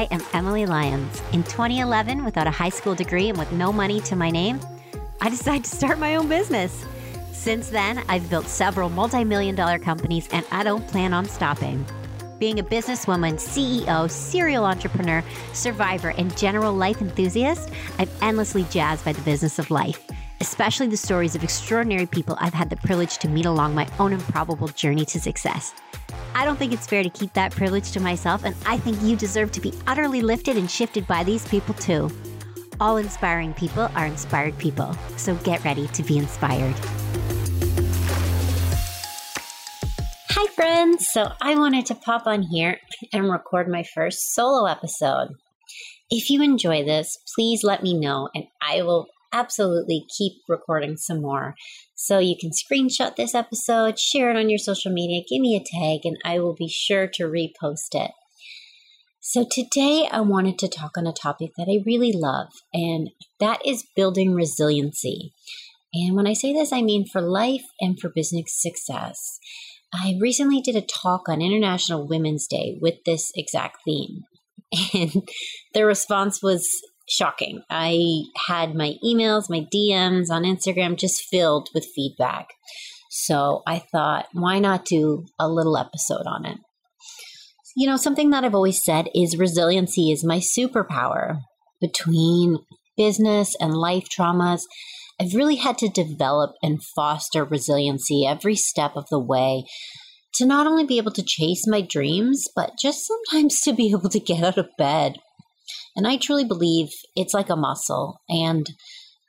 I am Emily Lyons. In 2011, without a high school degree and with no money to my name, I decided to start my own business. Since then, I've built several multi million dollar companies and I don't plan on stopping. Being a businesswoman, CEO, serial entrepreneur, survivor, and general life enthusiast, I'm endlessly jazzed by the business of life, especially the stories of extraordinary people I've had the privilege to meet along my own improbable journey to success. I don't think it's fair to keep that privilege to myself, and I think you deserve to be utterly lifted and shifted by these people too. All inspiring people are inspired people, so get ready to be inspired. Hi, friends. So, I wanted to pop on here and record my first solo episode. If you enjoy this, please let me know, and I will absolutely keep recording some more. So you can screenshot this episode, share it on your social media, give me a tag, and I will be sure to repost it. So today I wanted to talk on a topic that I really love, and that is building resiliency. And when I say this, I mean for life and for business success. I recently did a talk on International Women's Day with this exact theme. And the response was shocking. I had my emails, my DMs on Instagram just filled with feedback. So I thought, why not do a little episode on it? You know, something that I've always said is resiliency is my superpower. Between business and life traumas, I've really had to develop and foster resiliency every step of the way to not only be able to chase my dreams, but just sometimes to be able to get out of bed and I truly believe it's like a muscle, and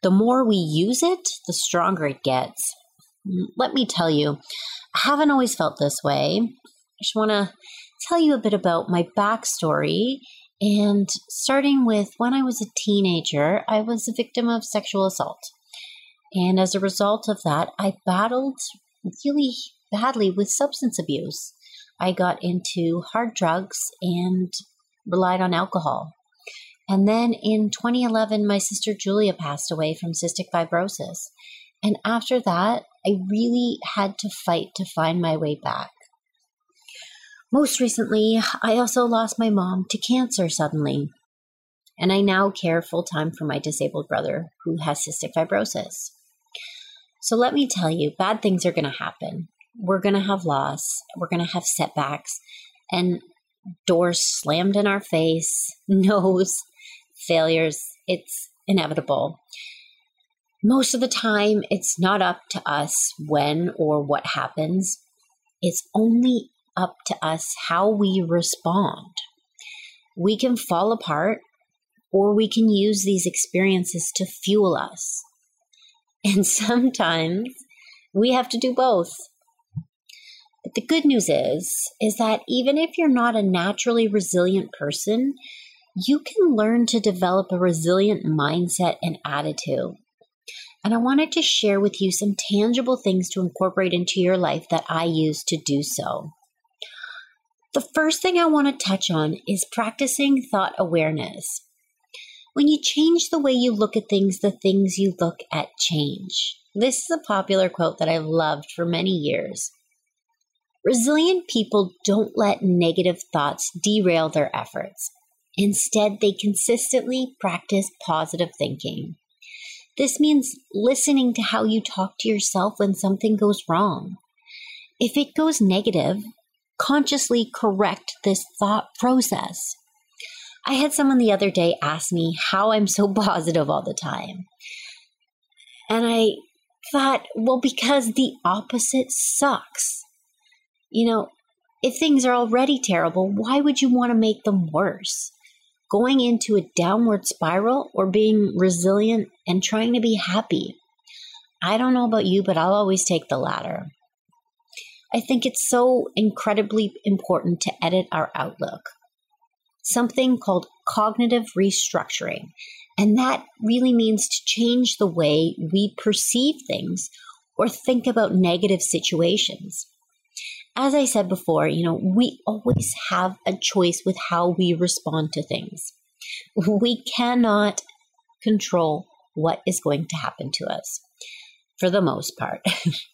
the more we use it, the stronger it gets. Mm, let me tell you, I haven't always felt this way. I just want to tell you a bit about my backstory. And starting with when I was a teenager, I was a victim of sexual assault. And as a result of that, I battled really badly with substance abuse. I got into hard drugs and relied on alcohol. And then in 2011, my sister Julia passed away from cystic fibrosis. And after that, I really had to fight to find my way back. Most recently, I also lost my mom to cancer suddenly. And I now care full time for my disabled brother who has cystic fibrosis. So let me tell you, bad things are going to happen. We're going to have loss, we're going to have setbacks, and doors slammed in our face, no's, failures. It's inevitable. Most of the time, it's not up to us when or what happens. It's only up to us how we respond. We can fall apart or we can use these experiences to fuel us. And sometimes we have to do both. But the good news is is that even if you're not a naturally resilient person, you can learn to develop a resilient mindset and attitude. And I wanted to share with you some tangible things to incorporate into your life that I use to do so. The first thing I want to touch on is practicing thought awareness. When you change the way you look at things, the things you look at change. This is a popular quote that I've loved for many years. Resilient people don't let negative thoughts derail their efforts. Instead, they consistently practice positive thinking. This means listening to how you talk to yourself when something goes wrong. If it goes negative, consciously correct this thought process. I had someone the other day ask me how I'm so positive all the time. And I thought, well, because the opposite sucks. You know, if things are already terrible, why would you want to make them worse? Going into a downward spiral or being resilient and trying to be happy. I don't know about you, but I'll always take the latter. I think it's so incredibly important to edit our outlook. Something called cognitive restructuring. And that really means to change the way we perceive things or think about negative situations as I said before, you know, we always have a choice with how we respond to things. We cannot control what is going to happen to us for the most part,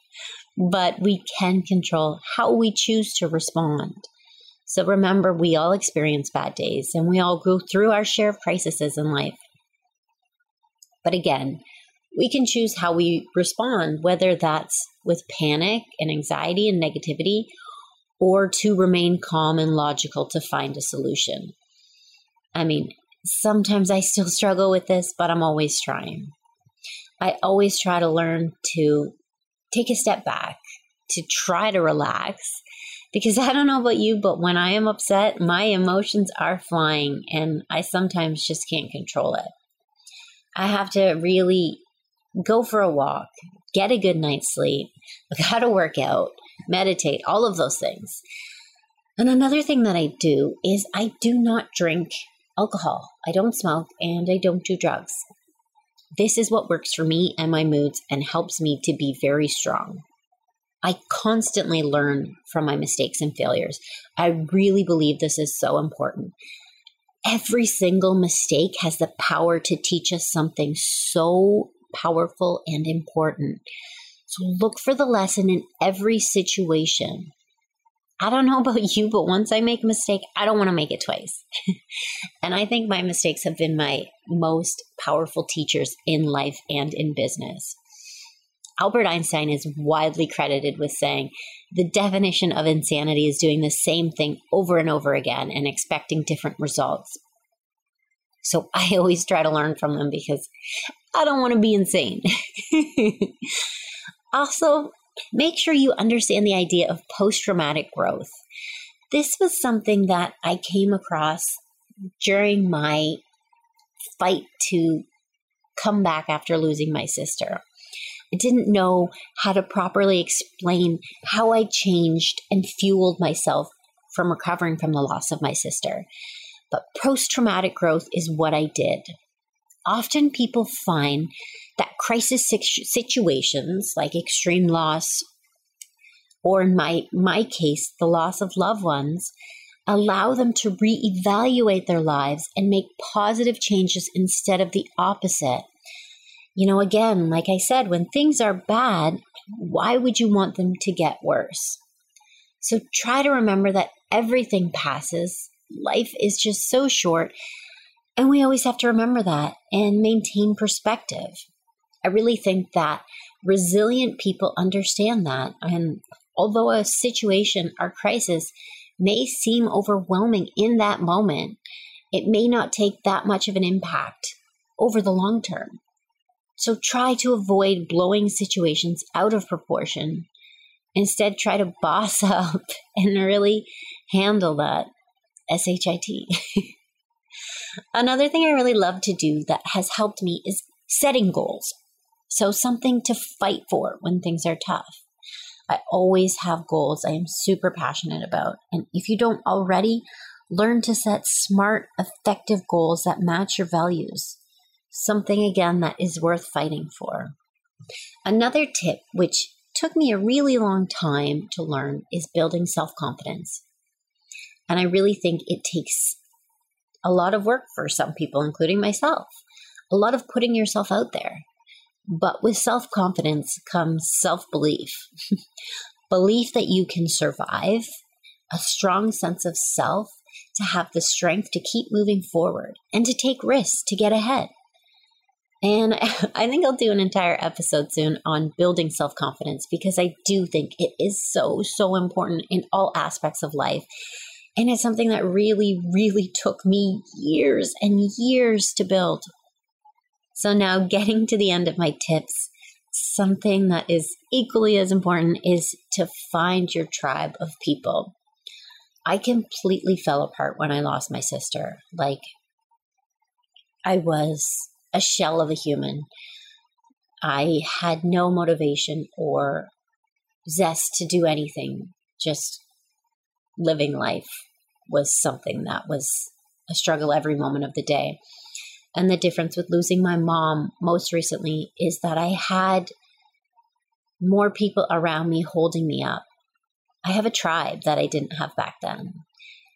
but we can control how we choose to respond. So remember, we all experience bad days and we all go through our share of crises in life. But again, we can choose how we respond, whether that's with panic and anxiety and negativity, or to remain calm and logical to find a solution. I mean, sometimes I still struggle with this, but I'm always trying. I always try to learn to take a step back, to try to relax. Because I don't know about you, but when I am upset, my emotions are flying and I sometimes just can't control it. I have to really go for a walk, get a good night's sleep, got to work out, meditate, all of those things. And another thing that I do is I do not drink alcohol. I don't smoke and I don't do drugs. This is what works for me and my moods and helps me to be very strong. I constantly learn from my mistakes and failures. I really believe this is so important. Every single mistake has the power to teach us something so powerful and important. So look for the lesson in every situation. I don't know about you, but once I make a mistake, I don't want to make it twice. and I think my mistakes have been my most powerful teachers in life and in business. Albert Einstein is widely credited with saying the definition of insanity is doing the same thing over and over again and expecting different results. So I always try to learn from them because I don't want to be insane. also, make sure you understand the idea of post traumatic growth. This was something that I came across during my fight to come back after losing my sister. I didn't know how to properly explain how I changed and fueled myself from recovering from the loss of my sister. But post traumatic growth is what I did. Often people find that crisis situations like extreme loss, or in my, my case, the loss of loved ones, allow them to reevaluate their lives and make positive changes instead of the opposite. You know, again, like I said, when things are bad, why would you want them to get worse? So try to remember that everything passes. Life is just so short. And we always have to remember that and maintain perspective. I really think that resilient people understand that. And although a situation or crisis may seem overwhelming in that moment, it may not take that much of an impact over the long term. So try to avoid blowing situations out of proportion. Instead, try to boss up and really handle that. SHIT. Another thing I really love to do that has helped me is setting goals. So, something to fight for when things are tough. I always have goals I am super passionate about. And if you don't already, learn to set smart, effective goals that match your values something again that is worth fighting for. Another tip, which took me a really long time to learn, is building self confidence. And I really think it takes a lot of work for some people, including myself, a lot of putting yourself out there. But with self confidence comes self belief belief that you can survive, a strong sense of self to have the strength to keep moving forward and to take risks to get ahead. And I think I'll do an entire episode soon on building self confidence because I do think it is so, so important in all aspects of life. And it's something that really, really took me years and years to build. So now, getting to the end of my tips, something that is equally as important is to find your tribe of people. I completely fell apart when I lost my sister. Like, I was a shell of a human. I had no motivation or zest to do anything. Just living life was something that was a struggle every moment of the day. And the difference with losing my mom most recently is that I had more people around me holding me up. I have a tribe that I didn't have back then.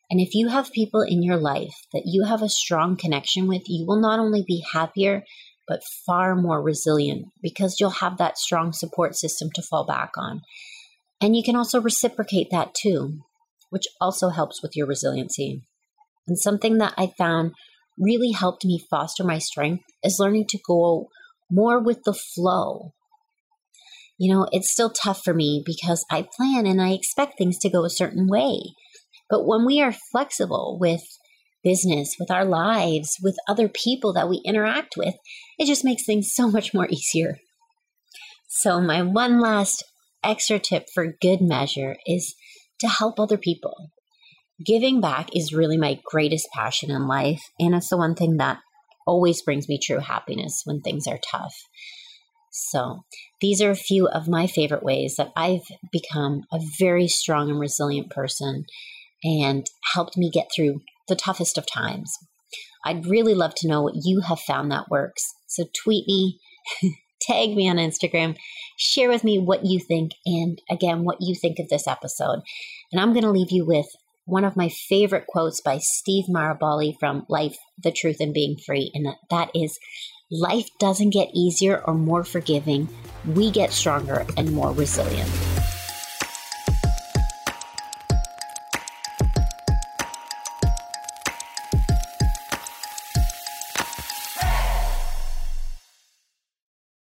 And if you have people in your life that you have a strong connection with, you will not only be happier, but far more resilient because you'll have that strong support system to fall back on. And you can also reciprocate that too. Which also helps with your resiliency. And something that I found really helped me foster my strength is learning to go more with the flow. You know, it's still tough for me because I plan and I expect things to go a certain way. But when we are flexible with business, with our lives, with other people that we interact with, it just makes things so much more easier. So, my one last extra tip for good measure is to help other people. Giving back is really my greatest passion in life, and it's the one thing that always brings me true happiness when things are tough. So, these are a few of my favorite ways that I've become a very strong and resilient person and helped me get through the toughest of times. I'd really love to know what you have found that works. So tweet me, tag me on Instagram, share with me what you think, and again, what you think of this episode. And I'm going to leave you with one of my favorite quotes by Steve Maraboli from Life, the Truth, and Being Free. And that is Life doesn't get easier or more forgiving, we get stronger and more resilient.